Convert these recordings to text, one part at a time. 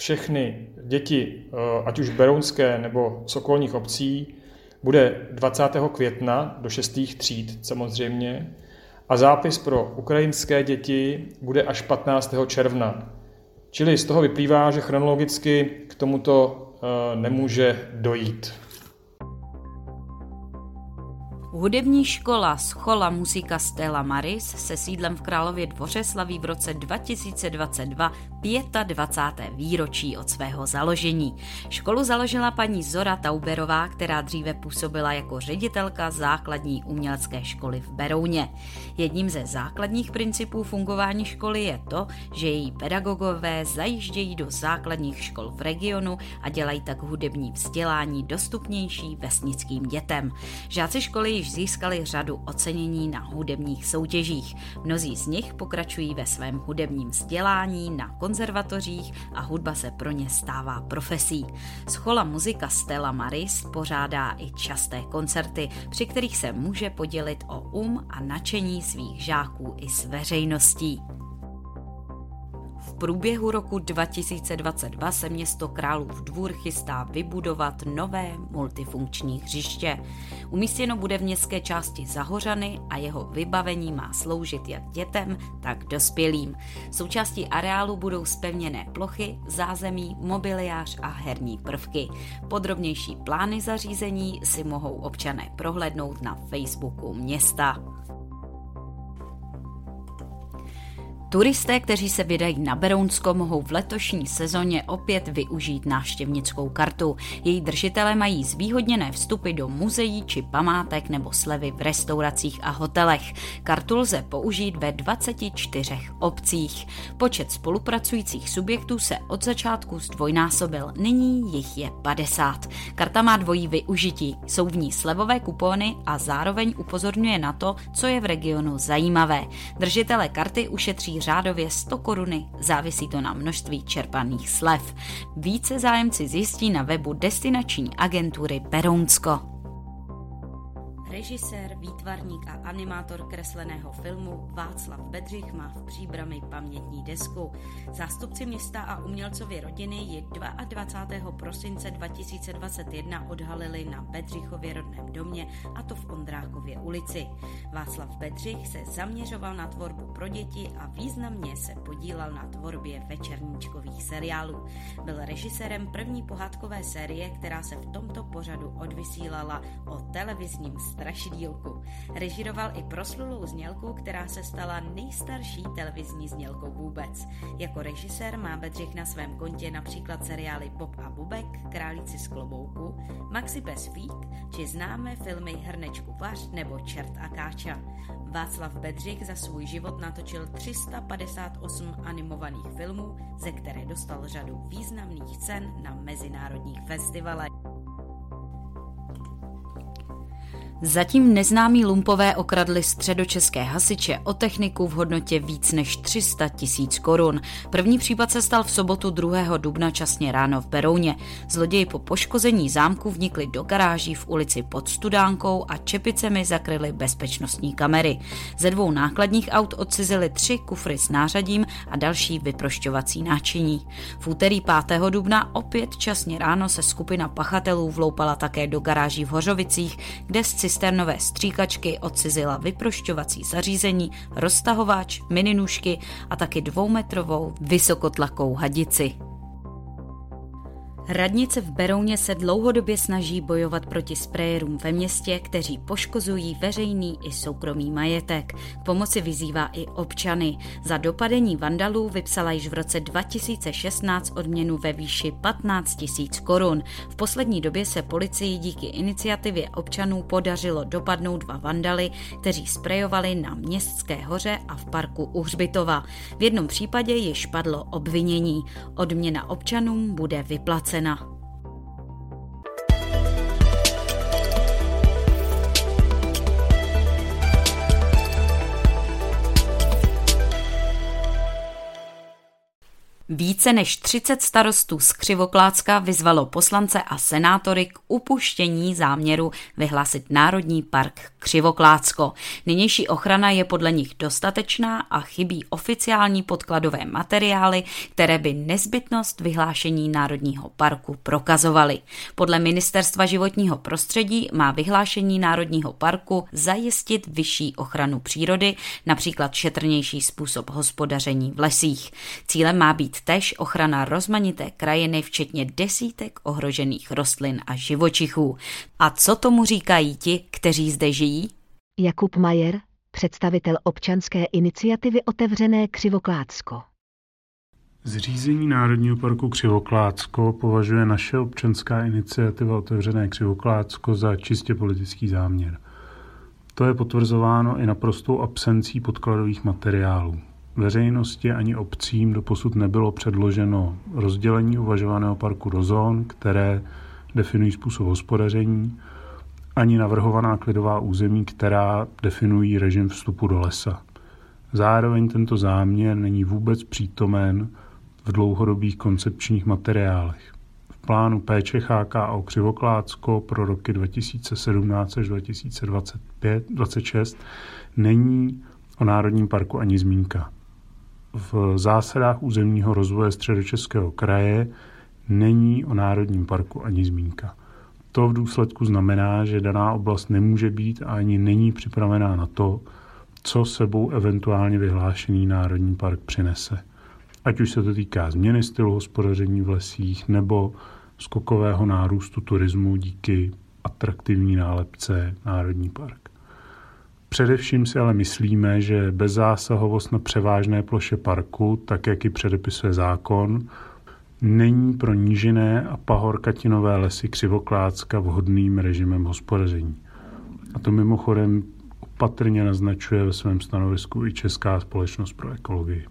všechny děti, eh, ať už berounské nebo z okolních obcí, bude 20. května do 6. tříd samozřejmě a zápis pro ukrajinské děti bude až 15. června. Čili z toho vyplývá, že chronologicky k tomuto eh, nemůže dojít. Hudební škola Schola Musika Stella Maris se sídlem v Králově dvoře slaví v roce 2022 25. výročí od svého založení. Školu založila paní Zora Tauberová, která dříve působila jako ředitelka základní umělecké školy v Berouně. Jedním ze základních principů fungování školy je to, že její pedagogové zajíždějí do základních škol v regionu a dělají tak hudební vzdělání dostupnější vesnickým dětem. Žáci školy již získali řadu ocenění na hudebních soutěžích. Mnozí z nich pokračují ve svém hudebním vzdělání na konzervatořích a hudba se pro ně stává profesí. Schola muzika Stella Maris pořádá i časté koncerty, při kterých se může podělit o um a nadšení svých žáků i s veřejností průběhu roku 2022 se město Králův dvůr chystá vybudovat nové multifunkční hřiště. Umístěno bude v městské části Zahořany a jeho vybavení má sloužit jak dětem, tak dospělým. Součástí areálu budou spevněné plochy, zázemí, mobiliář a herní prvky. Podrobnější plány zařízení si mohou občané prohlédnout na Facebooku města. Turisté, kteří se vydají na Berounsko, mohou v letošní sezóně opět využít návštěvnickou kartu. Její držitelé mají zvýhodněné vstupy do muzeí či památek nebo slevy v restauracích a hotelech. Kartu lze použít ve 24 obcích. Počet spolupracujících subjektů se od začátku zdvojnásobil, nyní jich je 50. Karta má dvojí využití, jsou v ní slevové kupony a zároveň upozorňuje na to, co je v regionu zajímavé. Držitelé karty ušetří řádově 100 koruny, závisí to na množství čerpaných slev. Více zájemci zjistí na webu destinační agentury Berounsko. Režisér, výtvarník a animátor kresleného filmu Václav Bedřich má v příbrami pamětní desku. Zástupci města a umělcově rodiny ji 22. prosince 2021 odhalili na Bedřichově rodném domě, a to v Ondrákově ulici. Václav Bedřich se zaměřoval na tvorbu pro děti a významně se podílel na tvorbě večerníčkových seriálů. Byl režisérem první pohádkové série, která se v tomto pořadu odvysílala o televizním strašidílku. Režiroval i proslulou znělku, která se stala nejstarší televizní znělkou vůbec. Jako režisér má Bedřich na svém kontě například seriály Bob a Bubek, Králíci z klobouku, Maxi Pes Fík, či známé filmy Hrnečku Vař nebo Čert a Káča. Václav Bedřich za svůj život natočil 358 animovaných filmů, ze které dostal řadu významných cen na mezinárodních festivalech. Zatím neznámí lumpové okradli středočeské hasiče o techniku v hodnotě víc než 300 tisíc korun. První případ se stal v sobotu 2. dubna časně ráno v Berouně. Zloději po poškození zámku vnikli do garáží v ulici pod Studánkou a čepicemi zakryli bezpečnostní kamery. Ze dvou nákladních aut odcizili tři kufry s nářadím a další vyprošťovací náčiní. V úterý 5. dubna opět časně ráno se skupina pachatelů vloupala také do garáží v Hořovicích, kde z cisternové stříkačky odcizila vyprošťovací zařízení, roztahováč, mininůžky a taky dvoumetrovou vysokotlakou hadici. Radnice v Berouně se dlouhodobě snaží bojovat proti sprayerům ve městě, kteří poškozují veřejný i soukromý majetek. K pomoci vyzývá i občany. Za dopadení vandalů vypsala již v roce 2016 odměnu ve výši 15 tisíc korun. V poslední době se policii díky iniciativě občanů podařilo dopadnout dva vandaly, kteří sprejovali na Městské hoře a v parku Uhřbitova. V jednom případě již padlo obvinění. Odměna občanům bude vyplacena cena. Více než 30 starostů z Křivoklácka vyzvalo poslance a senátory k upuštění záměru vyhlásit Národní park Křivoklácko. Nynější ochrana je podle nich dostatečná a chybí oficiální podkladové materiály, které by nezbytnost vyhlášení Národního parku prokazovaly. Podle Ministerstva životního prostředí má vyhlášení Národního parku zajistit vyšší ochranu přírody, například šetrnější způsob hospodaření v lesích. Cílem má být tež ochrana rozmanité krajiny, včetně desítek ohrožených rostlin a živočichů. A co tomu říkají ti, kteří zde žijí? Jakub Majer, představitel občanské iniciativy Otevřené Křivoklácko. Zřízení Národního parku Křivoklácko považuje naše občanská iniciativa Otevřené Křivoklácko za čistě politický záměr. To je potvrzováno i naprostou absencí podkladových materiálů. Veřejnosti ani obcím doposud nebylo předloženo rozdělení uvažovaného parku do zón, které definují způsob hospodaření, ani navrhovaná klidová území, která definují režim vstupu do lesa. Zároveň tento záměr není vůbec přítomen v dlouhodobých koncepčních materiálech. V plánu péče HKO Křivoklácko pro roky 2017 až 2026 není o Národním parku ani zmínka v zásadách územního rozvoje středočeského kraje není o Národním parku ani zmínka. To v důsledku znamená, že daná oblast nemůže být a ani není připravená na to, co sebou eventuálně vyhlášený Národní park přinese. Ať už se to týká změny stylu hospodaření v lesích nebo skokového nárůstu turismu díky atraktivní nálepce Národní park. Především si ale myslíme, že bezzásahovost na převážné ploše parku, tak jak ji předepisuje zákon, není pro nížiné a pahorkatinové lesy Křivoklácka vhodným režimem hospodaření. A to mimochodem opatrně naznačuje ve svém stanovisku i Česká společnost pro ekologii.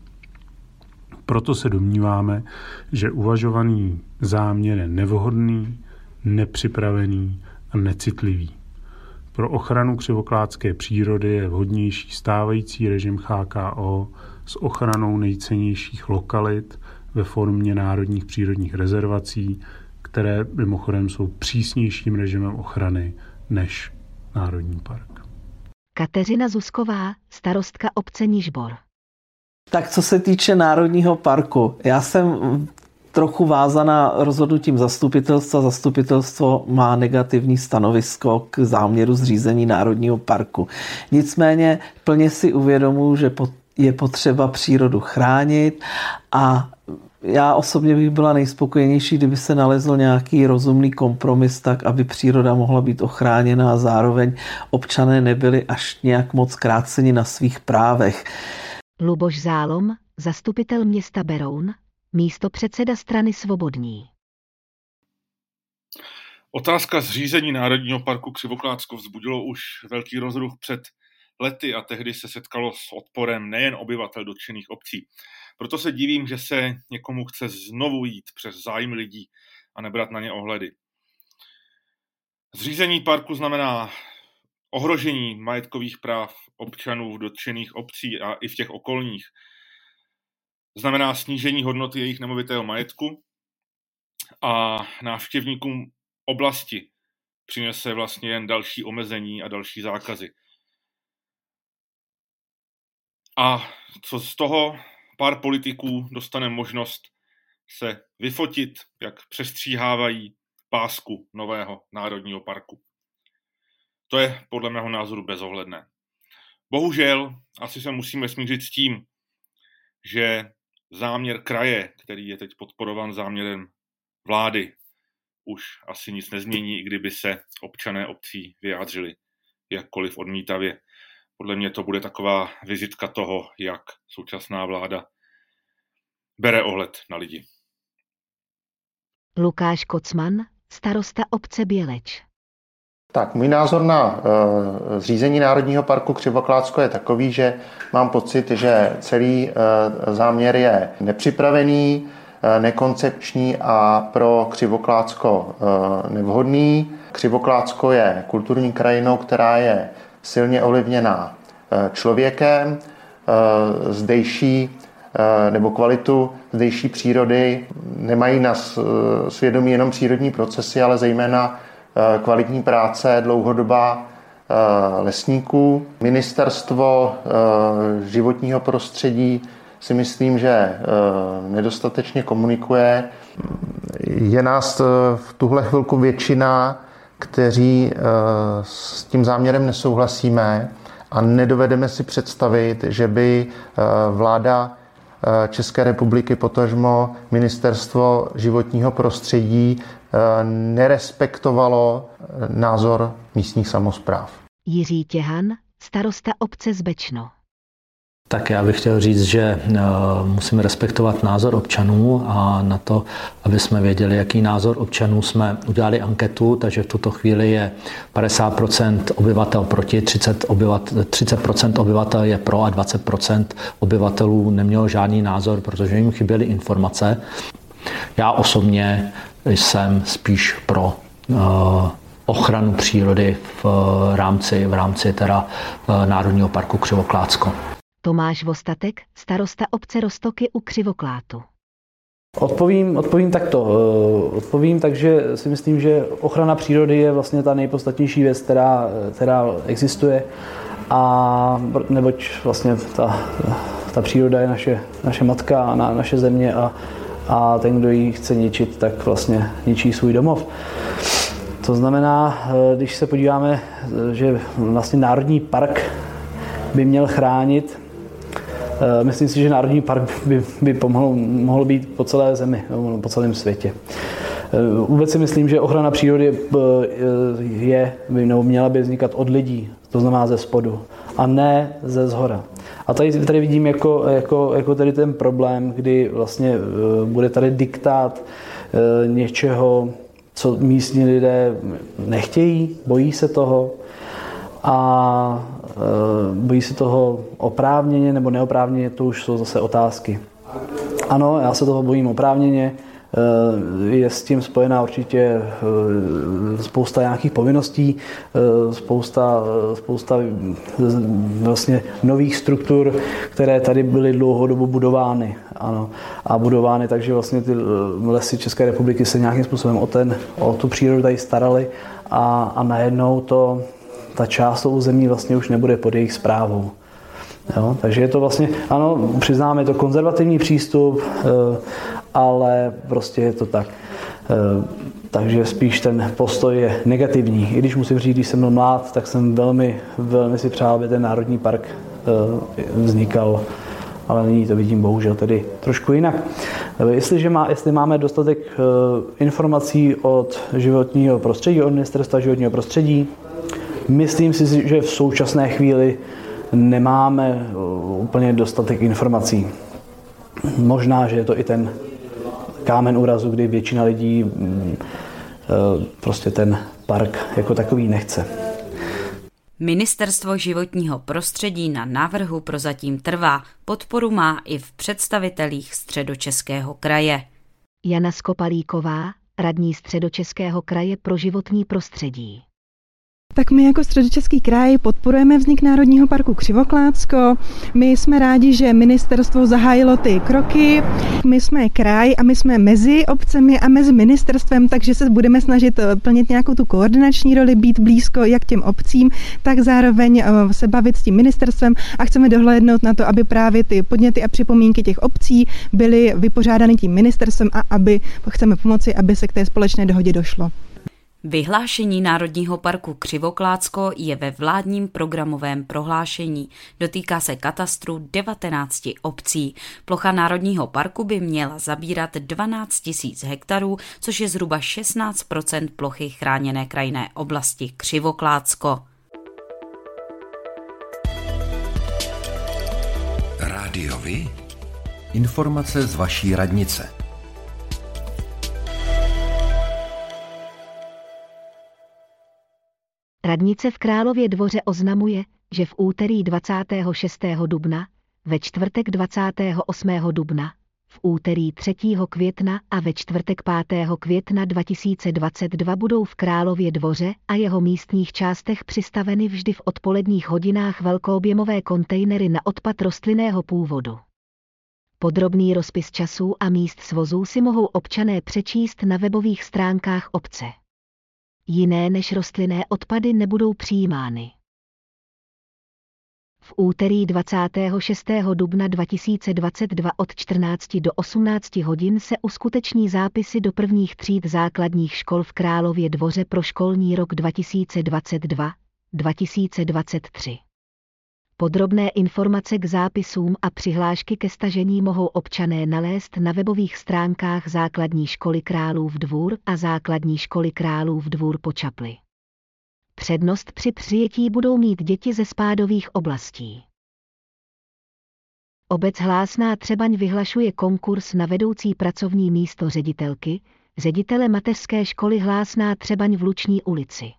Proto se domníváme, že uvažovaný záměr je nevhodný, nepřipravený a necitlivý. Pro ochranu křivokládské přírody je vhodnější stávající režim HKO s ochranou nejcennějších lokalit ve formě národních přírodních rezervací, které mimochodem jsou přísnějším režimem ochrany než Národní park. Kateřina Zusková, starostka obce Nižbor. Tak co se týče Národního parku, já jsem trochu vázaná rozhodnutím zastupitelstva. Zastupitelstvo má negativní stanovisko k záměru zřízení Národního parku. Nicméně plně si uvědomuji, že je potřeba přírodu chránit a já osobně bych byla nejspokojenější, kdyby se nalezl nějaký rozumný kompromis tak, aby příroda mohla být ochráněna a zároveň občané nebyli až nějak moc kráceni na svých právech. Luboš Zálom, zastupitel města Beroun, místo předseda strany Svobodní. Otázka zřízení Národního parku Křivoklátsko vzbudilo už velký rozruch před lety a tehdy se setkalo s odporem nejen obyvatel dotčených obcí. Proto se divím, že se někomu chce znovu jít přes zájmy lidí a nebrat na ně ohledy. Zřízení parku znamená ohrožení majetkových práv občanů v dotčených obcí a i v těch okolních znamená snížení hodnoty jejich nemovitého majetku a návštěvníkům oblasti přinese vlastně jen další omezení a další zákazy. A co z toho pár politiků dostane možnost se vyfotit, jak přestříhávají pásku nového národního parku. To je podle mého názoru bezohledné. Bohužel asi se musíme smířit s tím, že záměr kraje, který je teď podporovan záměrem vlády, už asi nic nezmění, i kdyby se občané obcí vyjádřili jakkoliv odmítavě. Podle mě to bude taková vizitka toho, jak současná vláda bere ohled na lidi. Lukáš Kocman, starosta obce Běleč. Tak, můj názor na uh, zřízení Národního parku Křivoklácko je takový, že mám pocit, že celý uh, záměr je nepřipravený, uh, nekoncepční a pro Křivoklácko uh, nevhodný. Křivoklácko je kulturní krajinou, která je silně ovlivněná uh, člověkem. Uh, zdejší nebo kvalitu zdejší přírody nemají na svědomí jenom přírodní procesy, ale zejména kvalitní práce, dlouhodobá lesníků. Ministerstvo životního prostředí si myslím, že nedostatečně komunikuje. Je nás v tuhle chvilku většina, kteří s tím záměrem nesouhlasíme a nedovedeme si představit, že by eh, vláda eh, České republiky, potažmo ministerstvo životního prostředí eh, nerespektovalo názor místních samozpráv. Jiří Těhan, starosta obce z Bečno. Tak já bych chtěl říct, že eh, musíme respektovat názor občanů a na to, aby jsme věděli, jaký názor občanů jsme udělali anketu, takže v tuto chvíli je 50% obyvatel proti, 30%, obyvatel, 30% obyvatel je pro a 20% obyvatelů nemělo žádný názor, protože jim chyběly informace. Já osobně jsem spíš pro eh, ochranu přírody v rámci, v rámci teda eh, Národního parku Křivoklácko. Tomáš Vostatek, starosta obce Rostoky u Křivoklátu. Odpovím, odpovím takto. Eh, odpovím takže si myslím, že ochrana přírody je vlastně ta nejpodstatnější věc, která, která existuje. A neboť vlastně ta, ta příroda je naše, naše matka a na, naše země a, a ten, kdo ji chce ničit, tak vlastně ničí svůj domov. To znamená, eh, když se podíváme, eh, že vlastně Národní park by měl chránit Eh, myslím si, že Národní park by, by pomohl, mohl být po celé zemi, po celém světě. Vůbec si myslím, že ochrana přírody je, by, nebo měla by vznikat od lidí, to znamená ze spodu, a ne ze zhora. A tady, tady vidím jako, jako, jako tady ten problém, kdy vlastně bude tady diktát něčeho, co místní lidé nechtějí, bojí se toho a Eh, bojí se toho oprávněně nebo neoprávněně, to už jsou zase otázky. Ano, já se toho bojím oprávněně, je s tím spojená určitě eh, spousta nějakých povinností, spousta, spousta vlastně nových struktur, které tady byly dlouhodobu budovány. Ano. A budovány, takže vlastně ty lesy České republiky se nějakým způsobem o, ten, o tu přírodu tady starali a, a najednou to ta část území vlastně už nebude pod jejich zprávou. Jo? Takže je to vlastně, ano, přiznáme, je to konzervativní přístup, eh, ale prostě je to tak. Eh, takže spíš ten postoj je negativní. I když musím říct, když jsem byl mlád, tak jsem velmi, velmi si přál, aby ten národní park eh, vznikal, ale nyní to vidím bohužel tedy trošku jinak. Jestliže má, jestli máme dostatek informací od životního prostředí, od ministerstva životního prostředí, Myslím si, že v současné chvíli nemáme uh, úplně dostatek informací. Možná, že je to i ten kámen úrazu, kdy většina lidí mm, uh, prostě ten park jako takový nechce. Ministerstvo životního prostředí na návrhu prozatím trvá. Podporu má i v představitelích středočeského kraje. Jana Skopalíková, radní středočeského kraje pro životní prostředí. Tak my jako středočeský kraj podporujeme vznik Národního parku Křivoklácko. My jsme rádi, že ministerstvo zahájilo ty kroky. My jsme kraj a my jsme mezi obcemi a mezi ministerstvem, takže se budeme snažit eh, plnit nějakou tu koordinační roli, být blízko jak těm obcím, tak zároveň eh, se bavit s tím ministerstvem a chceme dohlédnout na to, aby právě ty podněty a připomínky těch obcí byly vypořádány tím ministerstvem a aby chceme pomoci, aby se k té společné dohodě došlo. Vyhlášení Národního parku Křivoklácko je ve vládním programovém prohlášení. Dotýká se katastru 19 obcí. Plocha Národního parku by měla zabírat 12 000 hektarů, což je zhruba 16 plochy chráněné krajinné oblasti Křivoklácko. Rádiovi? Informace z vaší radnice. Radnice v Králově dvoře oznamuje, že v úterý 26. dubna, ve čtvrtek 28. dubna, v úterý 3. května a ve čtvrtek 5. května 2022 budou v Králově dvoře a jeho místních částech přistaveny vždy v odpoledních hodinách velkoobjemové kontejnery na odpad rostlinného původu. Podrobný rozpis časů a míst svozů si mohou občané přečíst na webových stránkách obce. Jiné než rostlinné odpady nebudou přijímány. V úterý 26. dubna 2022 od 14 do 18 hodin se uskuteční zápisy do prvních tříd základních škol v Králově dvoře pro školní rok 2022-2023. Podrobné informace k zápisům a přihlášky ke stažení mohou občané nalézt na webových stránkách Základní školy Králův dvůr a Základní školy Králův dvůr po Čapli. Přednost při přijetí budou mít děti ze spádových oblastí. Obec Hlásná Třebaň vyhlašuje konkurs na vedoucí pracovní místo ředitelky, ředitele mateřské školy Hlásná Třebaň v Luční ulici.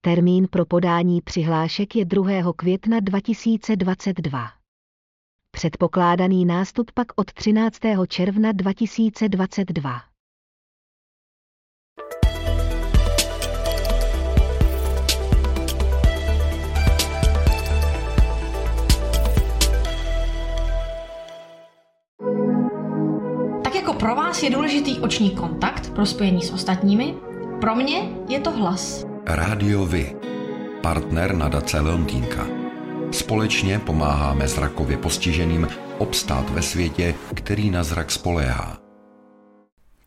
Termín pro podání přihlášek je 2. května 2022. Předpokládaný nástup pak od 13. června 2022. Tak jako pro vás je důležitý oční kontakt pro spojení s ostatními, pro mě je to hlas. Rádio Vy, partner nadace Leontýnka. Společně pomáháme zrakově postiženým obstát ve světě, který na zrak spoléhá.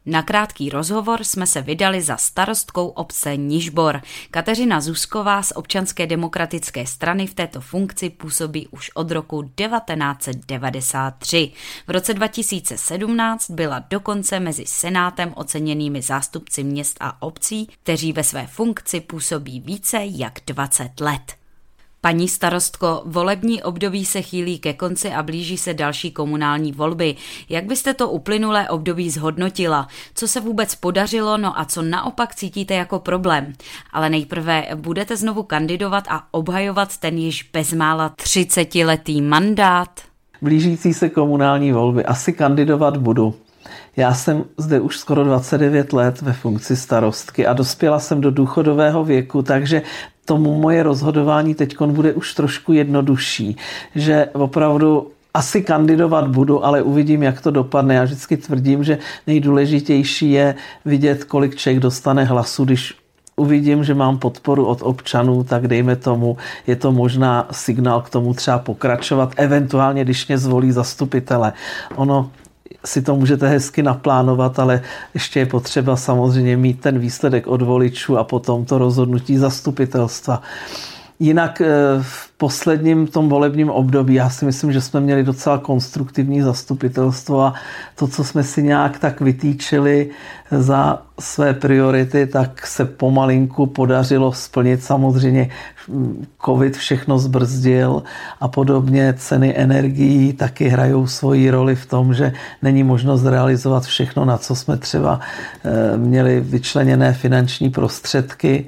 Na krátký rozhovor jsme se vydali za starostkou obce Nižbor. Kateřina Zusková z občanské demokratické strany v této funkci působí už od roku 1993. V roce 2017 byla dokonce mezi senátem oceněnými zástupci měst a obcí, kteří ve své funkci působí více jak 20 let. Paní starostko, volební období se chýlí ke konci a blíží se další komunální volby. Jak byste to uplynulé období zhodnotila? Co se vůbec podařilo, no a co naopak cítíte jako problém? Ale nejprve budete znovu kandidovat a obhajovat ten již bezmála 30-letý mandát? Blížící se komunální volby. Asi kandidovat budu. Já jsem zde už skoro 29 let ve funkci starostky a dospěla jsem do důchodového věku, takže tomu moje rozhodování teď bude už trošku jednodušší, že opravdu asi kandidovat budu, ale uvidím, jak to dopadne. Já vždycky tvrdím, že nejdůležitější je vidět, kolik člověk dostane hlasu, když uvidím, že mám podporu od občanů, tak dejme tomu, je to možná signál k tomu třeba pokračovat, eventuálně, když mě zvolí zastupitele. Ono si to můžete hezky naplánovat, ale ještě je potřeba samozřejmě mít ten výsledek od voličů a potom to rozhodnutí zastupitelstva. Jinak eh, v posledním tom volebním období já si myslím, že jsme měli docela konstruktivní zastupitelstvo a to, co jsme si nějak tak vytýčili za své priority, tak se pomalinku podařilo splnit. Samozřejmě covid všechno zbrzdil a podobně. Ceny energií taky hrajou svoji roli v tom, že není možnost realizovat všechno, na co jsme třeba eh, měli vyčleněné finanční prostředky.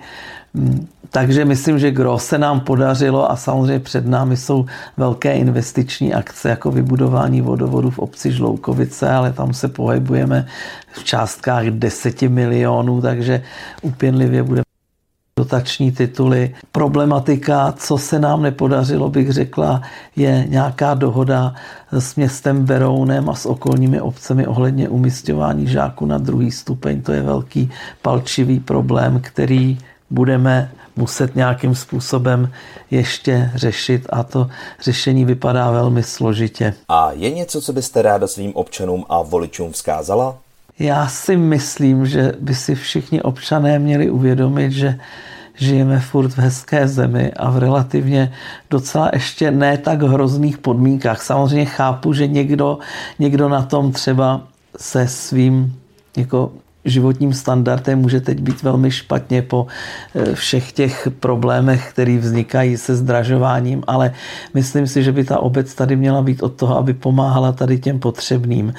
Takže myslím, že gro se nám podařilo a samozřejmě před námi jsou velké investiční akce jako vybudování vodovodu v obci Žloukovice, ale tam se pohybujeme v částkách 10 milionů, takže upěnlivě bude dotační tituly. Problematika, co se nám nepodařilo, bych řekla, je nějaká dohoda s městem Berounem a s okolními obcemi ohledně umistování žáků na druhý stupeň. To je velký palčivý problém, který budeme muset nějakým způsobem ještě řešit a to řešení vypadá velmi složitě. A je něco, co byste ráda svým občanům a voličům vzkázala? Já si myslím, že by si všichni občané měli uvědomit, že žijeme furt v hezké zemi a v relativně docela ještě ne tak hrozných podmínkách. Samozřejmě chápu, že někdo, někdo na tom třeba se svým jako životním standardem může teď být velmi špatně po eh, všech těch problémech, které vznikají se zdražováním, ale myslím si, že by ta obec tady měla být od toho, aby pomáhala tady těm potřebným.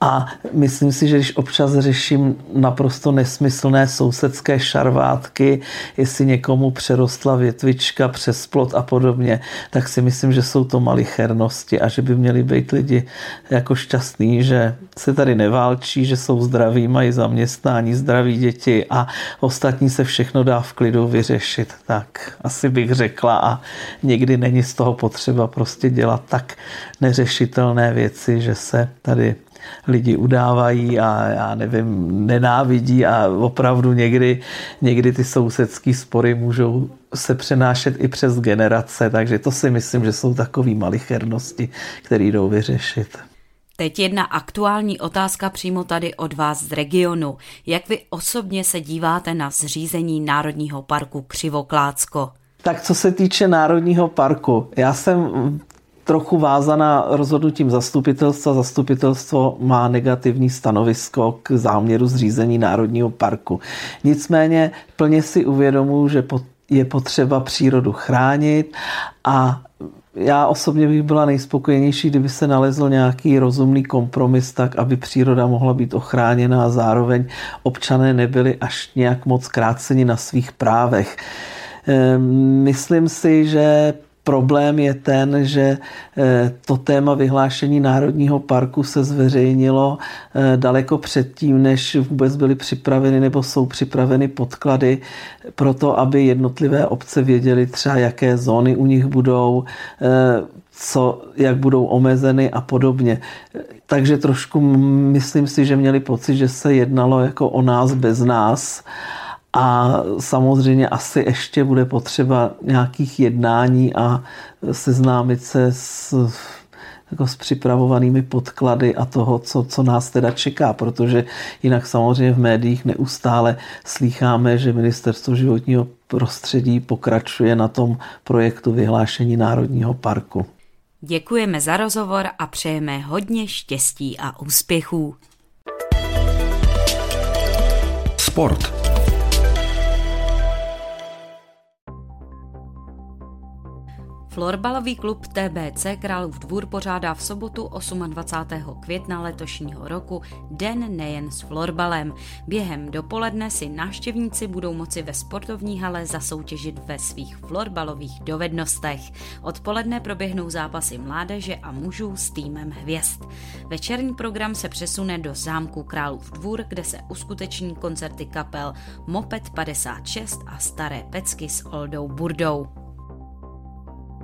A myslím si, že když občas řeším naprosto nesmyslné sousedské šarvátky, jestli někomu přerostla větvička přes plot a podobně, tak si myslím, že jsou to malichernosti a že by měli být lidi jako šťastní, že se tady neválčí, že jsou zdraví, mají zaměstnání zaměstnání, zdraví děti a ostatní se všechno dá v klidu vyřešit. Tak asi bych řekla a někdy není z toho potřeba prostě dělat tak neřešitelné věci, že se tady lidi udávají a já nevím, nenávidí a opravdu někdy, někdy ty sousedský spory můžou se přenášet i přes generace, takže to si myslím, že jsou takové malichernosti, které jdou vyřešit. Teď jedna aktuální otázka přímo tady od vás z regionu. Jak vy osobně se díváte na zřízení Národního parku Křivoklácko? Tak co se týče Národního parku, já jsem trochu vázaná rozhodnutím zastupitelstva. Zastupitelstvo má negativní stanovisko k záměru zřízení Národního parku. Nicméně plně si uvědomuji, že je potřeba přírodu chránit a já osobně bych byla nejspokojenější, kdyby se nalezl nějaký rozumný kompromis tak, aby příroda mohla být ochráněna a zároveň občané nebyli až nějak moc kráceni na svých právech. Ehm, myslím si, že Problém je ten, že eh, to téma vyhlášení Národního parku se zveřejnilo eh, daleko předtím, než vůbec byly připraveny nebo jsou připraveny podklady pro to, aby jednotlivé obce věděly třeba, jaké zóny u nich budou, eh, co, jak budou omezeny a podobně. Takže trošku myslím si, že měli pocit, že se jednalo jako o nás bez nás a samozřejmě asi ještě bude potřeba nějakých jednání a seznámit se s, jako s připravovanými podklady a toho, co, co nás teda čeká, protože jinak samozřejmě v médiích neustále slýcháme, že Ministerstvo životního prostředí pokračuje na tom projektu vyhlášení Národního parku. Děkujeme za rozhovor a přejeme hodně štěstí a úspěchů. Sport. Florbalový klub TBC Králův dvůr pořádá v sobotu 28. května letošního roku Den nejen s florbalem. Během dopoledne si návštěvníci budou moci ve sportovní hale zasoutěžit ve svých florbalových dovednostech. Odpoledne proběhnou zápasy mládeže a mužů s týmem hvězd. Večerní program se přesune do zámku Králův dvůr, kde se uskuteční koncerty kapel Moped 56 a Staré pecky s Oldou Burdou.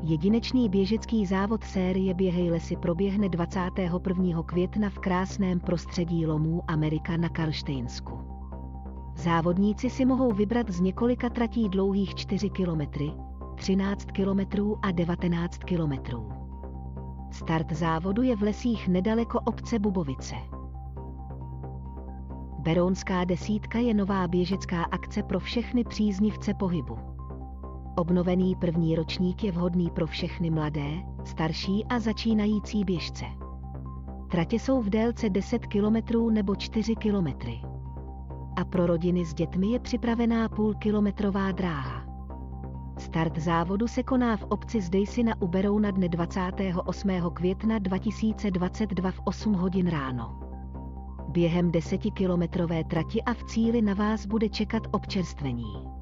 Jedinečný běžecký závod série Běhej lesy proběhne 21. května v krásném prostředí lomů Amerika na Karlštejnsku. Závodníci si mohou vybrat z několika tratí dlouhých 4 km, 13 km a 19 km. Start závodu je v lesích nedaleko obce Bubovice. Berounská desítka je nová běžecká akce pro všechny příznivce pohybu. Obnovený první ročník je vhodný pro všechny mladé, starší a začínající běžce. Tratě jsou v délce 10 km nebo 4 km. A pro rodiny s dětmi je připravená půlkilometrová dráha. Start závodu se koná v obci Zdejsi na Uberou na dne 28. května 2022 v 8 hodin ráno. Během desetikilometrové trati a v cíli na vás bude čekat občerstvení.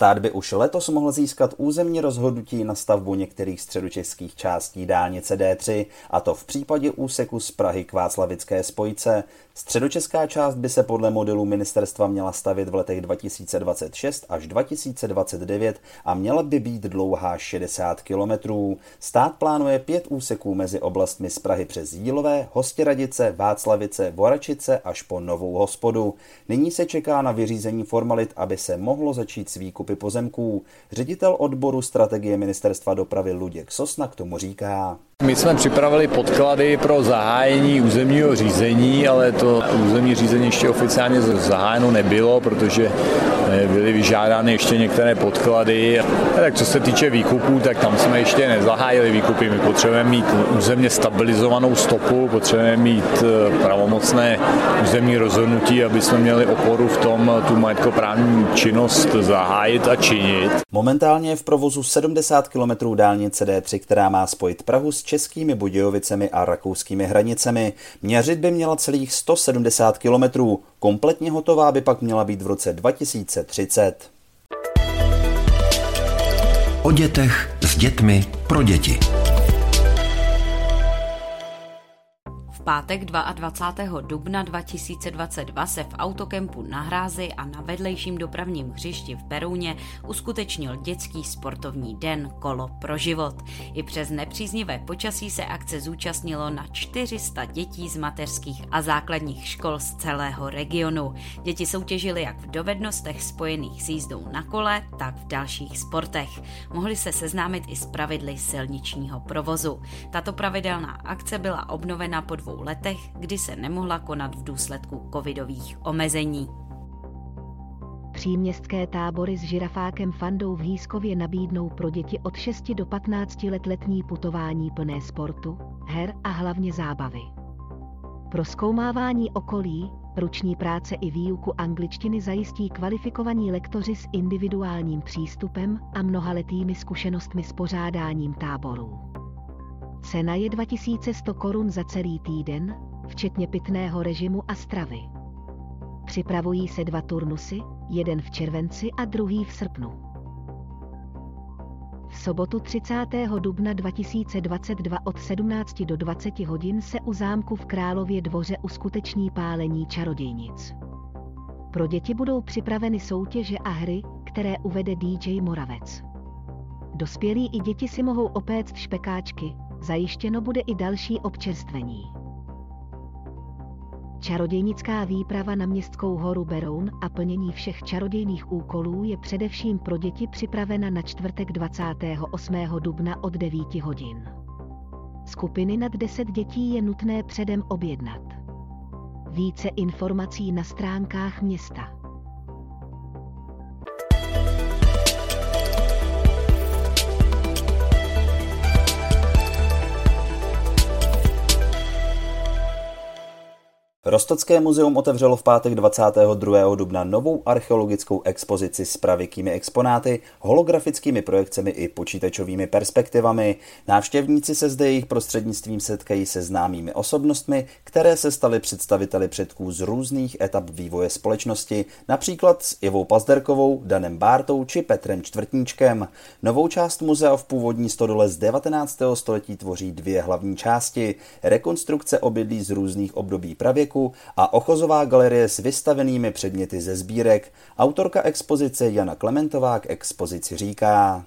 Stát by už letos mohl získat územní rozhodnutí na stavbu některých středočeských částí dálnice D3, a to v případě úseku z Prahy k Václavické spojce. Středočeská část by se podle modelu ministerstva měla stavit v letech 2026 až 2029 a měla by být dlouhá 60 kilometrů. Stát plánuje pět úseků mezi oblastmi z Prahy přes Jílové, Hostěradice, Václavice, Voračice až po Novou hospodu. Nyní se čeká na vyřízení formalit, aby se mohlo začít s výkupy pozemků. Ředitel odboru strategie ministerstva dopravy Luděk Sosna k tomu říká. My jsme připravili podklady pro zahájení územního řízení, ale to územní řízení ještě oficiálně zahájeno nebylo, protože byly vyžádány ještě některé podklady. A tak co se týče výkupů, tak tam jsme ještě nezahájili výkupy. My potřebujeme mít územně stabilizovanou stopu, potřebujeme mít eh, pravomocné územní rozhodnutí, aby jsme měli oporu v tom tu majetkoprávní činnost zahájit a činit. Momentálně je v provozu 70 km dálnice D3, která má spojit Prahu s českými Budějovicemi a rakouskými hranicemi. Měřit by měla celých 170 kilometrů. Kompletně hotová by pak měla být v roce 2030. O dětech s dětmi pro děti. Pátek 22. dubna 2022 se v autokempu na Hrázi a na vedlejším dopravním hřišti v Berouně uskutečnil dětský sportovní den Kolo pro život. I přes nepříznivé počasí se akce zúčastnilo na 400 dětí z mateřských a základních škol z celého regionu. Děti soutěžily jak v dovednostech spojených s jízdou na kole, tak v dalších sportech. Mohli se seznámit i s pravidly silničního provozu. Tato pravidelná akce byla obnovena po dvou letech, kdy se nemohla konat v důsledku covidových omezení. Příměstské tábory s žirafákem Fandou v Hýskově nabídnou pro děti od 6 do 15 let letní putování plné sportu, her a hlavně zábavy. Pro zkoumávání okolí, ruční práce i výuku angličtiny zajistí kvalifikovaní lektoři s individuálním přístupem a mnohaletými zkušenostmi s pořádáním táborů. Cena je 2100 korun za celý týden, včetně pitného režimu a stravy. Připravují se dva turnusy, jeden v červenci a druhý v srpnu. V sobotu 30. dubna 2022 od 17 do 20 hodin se u zámku v Králově dvoře uskuteční pálení čarodějnic. Pro děti budou připraveny soutěže a hry, které uvede DJ Moravec. Dospělí i děti si mohou opéct špekáčky, zajištěno bude i další občerstvení. Čarodějnická výprava na městskou horu Beroun a plnění všech čarodějných úkolů je především pro děti připravena na čtvrtek 28. dubna od 9 hodin. Skupiny nad 10 dětí je nutné předem objednat. Více informací na stránkách města. Rostocké muzeum otevřelo v pátek 22. dubna novou archeologickou expozici s pravěkými exponáty, holografickými projekcemi i počítačovými perspektivami. Návštěvníci se zde jejich prostřednictvím setkají se známými osobnostmi, které se staly představiteli předků z různých etap vývoje společnosti, například s Ivou Pazderkovou, Danem Bártou či Petrem Čtvrtníčkem. Novou část muzea v původní stodole z 19. století tvoří dvě hlavní části. Rekonstrukce obydlí z různých období pravěku parku a ochozová galerie s vystavenými předměty ze sbírek. Autorka expozice Jana Klementová k expozici říká.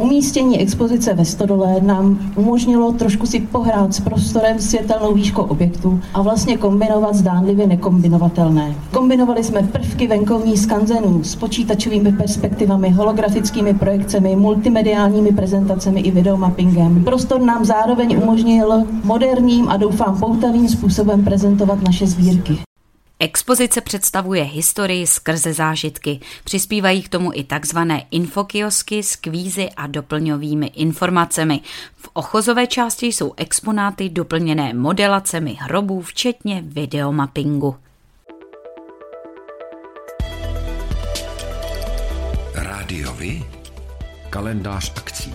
Umístění expozice ve Stodole nám umožnilo trošku si pohrát s prostorem světelnou výškou objektu a vlastně kombinovat zdánlivě nekombinovatelné. Kombinovali jsme prvky venkovní skanzenů s počítačovými perspektivami, holografickými projekcemi, multimediálními prezentacemi i videomappingem. Prostor nám zároveň umožnil moderním a doufám poutavým způsobem prezentovat naše sbírky. Expozice představuje historii skrze zážitky. Přispívají k tomu i takzvané infokiosky s kvízy a doplňovými informacemi. V ochozové části jsou exponáty doplněné modelacemi hrobů, včetně videomappingu. Rádiovi? Kalendář akcí.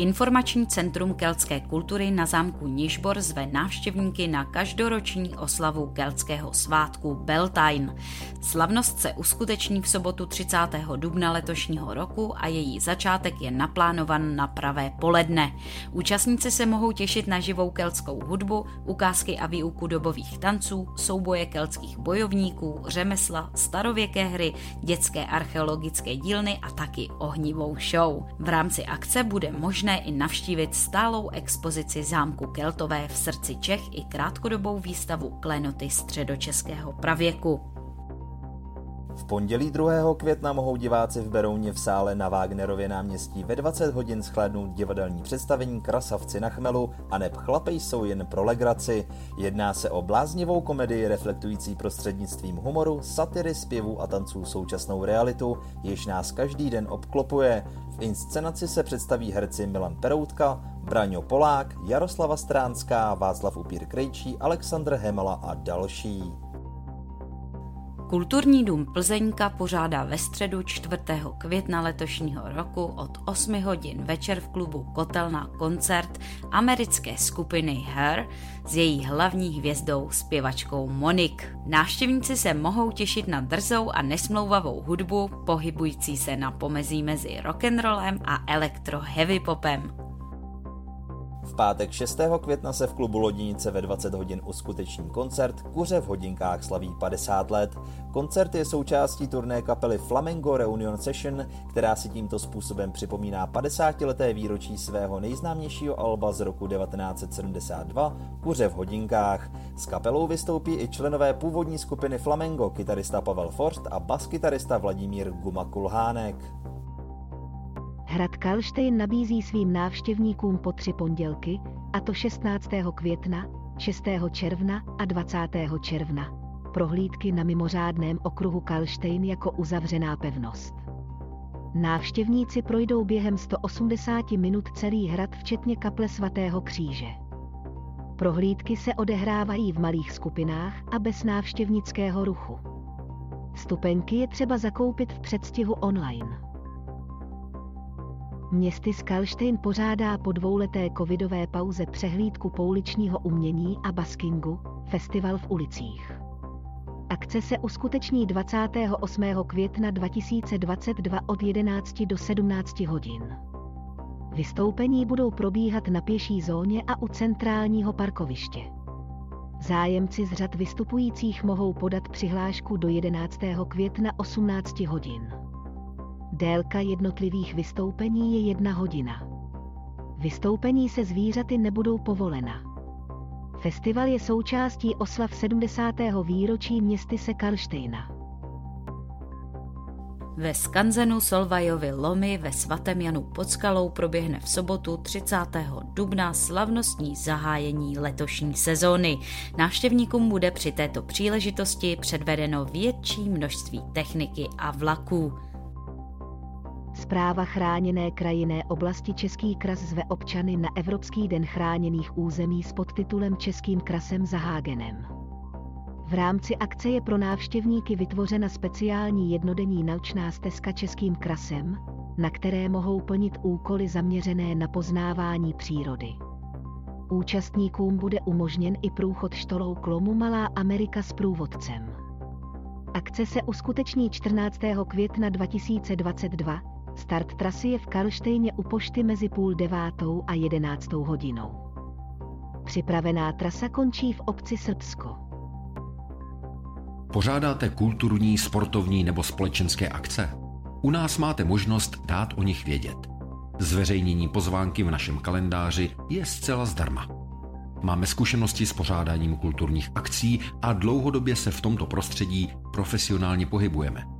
Informační centrum keltské kultury na zámku Nižbor zve návštěvníky na každoroční oslavu keltského svátku Beltane. Slavnost se uskuteční v sobotu 30. dubna letošního roku a její začátek je naplánovan na pravé poledne. Účastníci se mohou těšit na živou keltskou hudbu, ukázky a výuku dobových tanců, souboje keltských bojovníků, řemesla, starověké hry, dětské archeologické dílny a taky ohnivou show. V rámci akce bude možné možné i navštívit stálou expozici zámku Keltové v srdci Čech i krátkodobou výstavu klenoty středočeského pravěku. V pondělí 2. května mohou diváci v Berouně v sále na Wagnerově náměstí ve 20 hodin shlédnout divadelní představení Krasavci na chmelu a neb chlapej jsou jen pro legraci. Jedná se o bláznivou komedii reflektující prostřednictvím humoru, satyry, zpěvů a tanců současnou realitu, jež nás každý den obklopuje. V inscenaci se představí herci Milan Peroutka, Braňo Polák, Jaroslava Stránská, Václav Upír Krejčí, Aleksandr Hemala a další. Kulturní dům Plzeňka pořádá ve středu 4. května letošního roku od 8 hodin večer v klubu Kotelna koncert americké skupiny Her s její hlavní hvězdou zpěvačkou Monik. Návštěvníci se mohou těšit na drzou a nesmlouvavou hudbu pohybující se na pomezí mezi rock'n'rollem a elektro heavy popem. Pátek 6. května se v klubu Lodinice ve 20 hodin uskuteční koncert Kuře v hodinkách slaví 50 let. Koncert je součástí turné kapely Flamengo Reunion Session, která si tímto způsobem připomíná 50 leté výročí svého nejznámějšího alba z roku 1972 Kuře v hodinkách. S kapelou vystoupí i členové původní skupiny Flamengo, kytarista Pavel Forst a baskytarista Vladimír Guma Kulhánek. Hrad Kalštejn nabízí svým návštěvníkům po tři pondělky, a to 16. května, 6. června a 20. června. Prohlídky na mimořádném okruhu Kalštejn jako uzavřená pevnost. Návštěvníci projdou během 180 minut celý hrad včetně kaple svatého kříže. Prohlídky se odehrávají v malých skupinách a bez návštěvnického ruchu. Stupenky je třeba zakoupit v předstihu online. Městy Skalštejn pořádá po dvouleté covidové pauze přehlídku pouličního umění a baskingu, festival v ulicích. Akce se uskuteční 28. května 2022 od 11 do 17 hodin. Vystoupení budou probíhat na pěší zóně a u centrálního parkoviště. Zájemci z řad vystupujících mohou podat přihlášku do 11. května 18 hodin. Délka jednotlivých vystoupení je jedna hodina. Vystoupení se zvířaty nebudou povolena. Festival je součástí oslav 70. výročí městy se Karlštejna. Ve skanzenu Solvajovy lomy ve svatém Janu pod skalou proběhne v sobotu 30. dubna slavnostní zahájení letošní sezóny. Návštěvníkům bude při této příležitosti předvedeno větší množství techniky a vlaků. Zpráva chráněné krajinné oblasti Český kras zve občany na Evropský den chráněných území s podtitulem Českým krasem za Hágenem. V rámci akce je pro návštěvníky vytvořena speciální jednodenní naučná stezka Českým krasem, na které mohou plnit úkoly zaměřené na poznávání přírody. Účastníkům bude umožněn i průchod štolou klomu Malá Amerika s průvodcem. Akce se uskuteční 14. května 2022 Start trasy je v Karlštejně u pošty mezi půl devátou a jedenáctou hodinou. Připravená trasa končí v obci Srbsko. Pořádáte kulturní, sportovní nebo společenské akce? U nás máte možnost dát o nich vědět. Zveřejnění pozvánky v našem kalendáři je zcela zdarma. Máme zkušenosti s pořádáním kulturních akcí a dlouhodobě se v tomto prostředí profesionálně pohybujeme.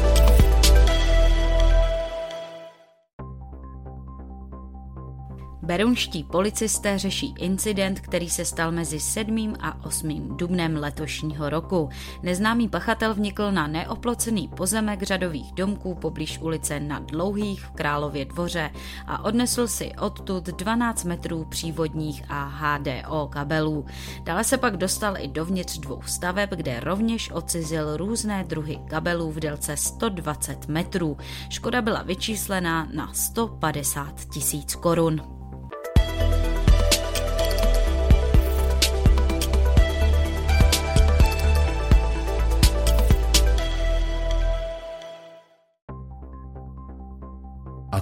Berounští policisté řeší incident, který se stal mezi 7. a 8. dubnem letošního roku. Neznámý pachatel vnikl na neoplocený pozemek řadových domků poblíž ulice na Dlouhých v Králově dvoře a odnesl si odtud 12 metrů přívodních a HDO kabelů. Dále se pak dostal i dovnitř dvou staveb, kde rovněž odcizil různé druhy kabelů v délce 120 metrů. Škoda byla vyčíslená na 150 tisíc korun.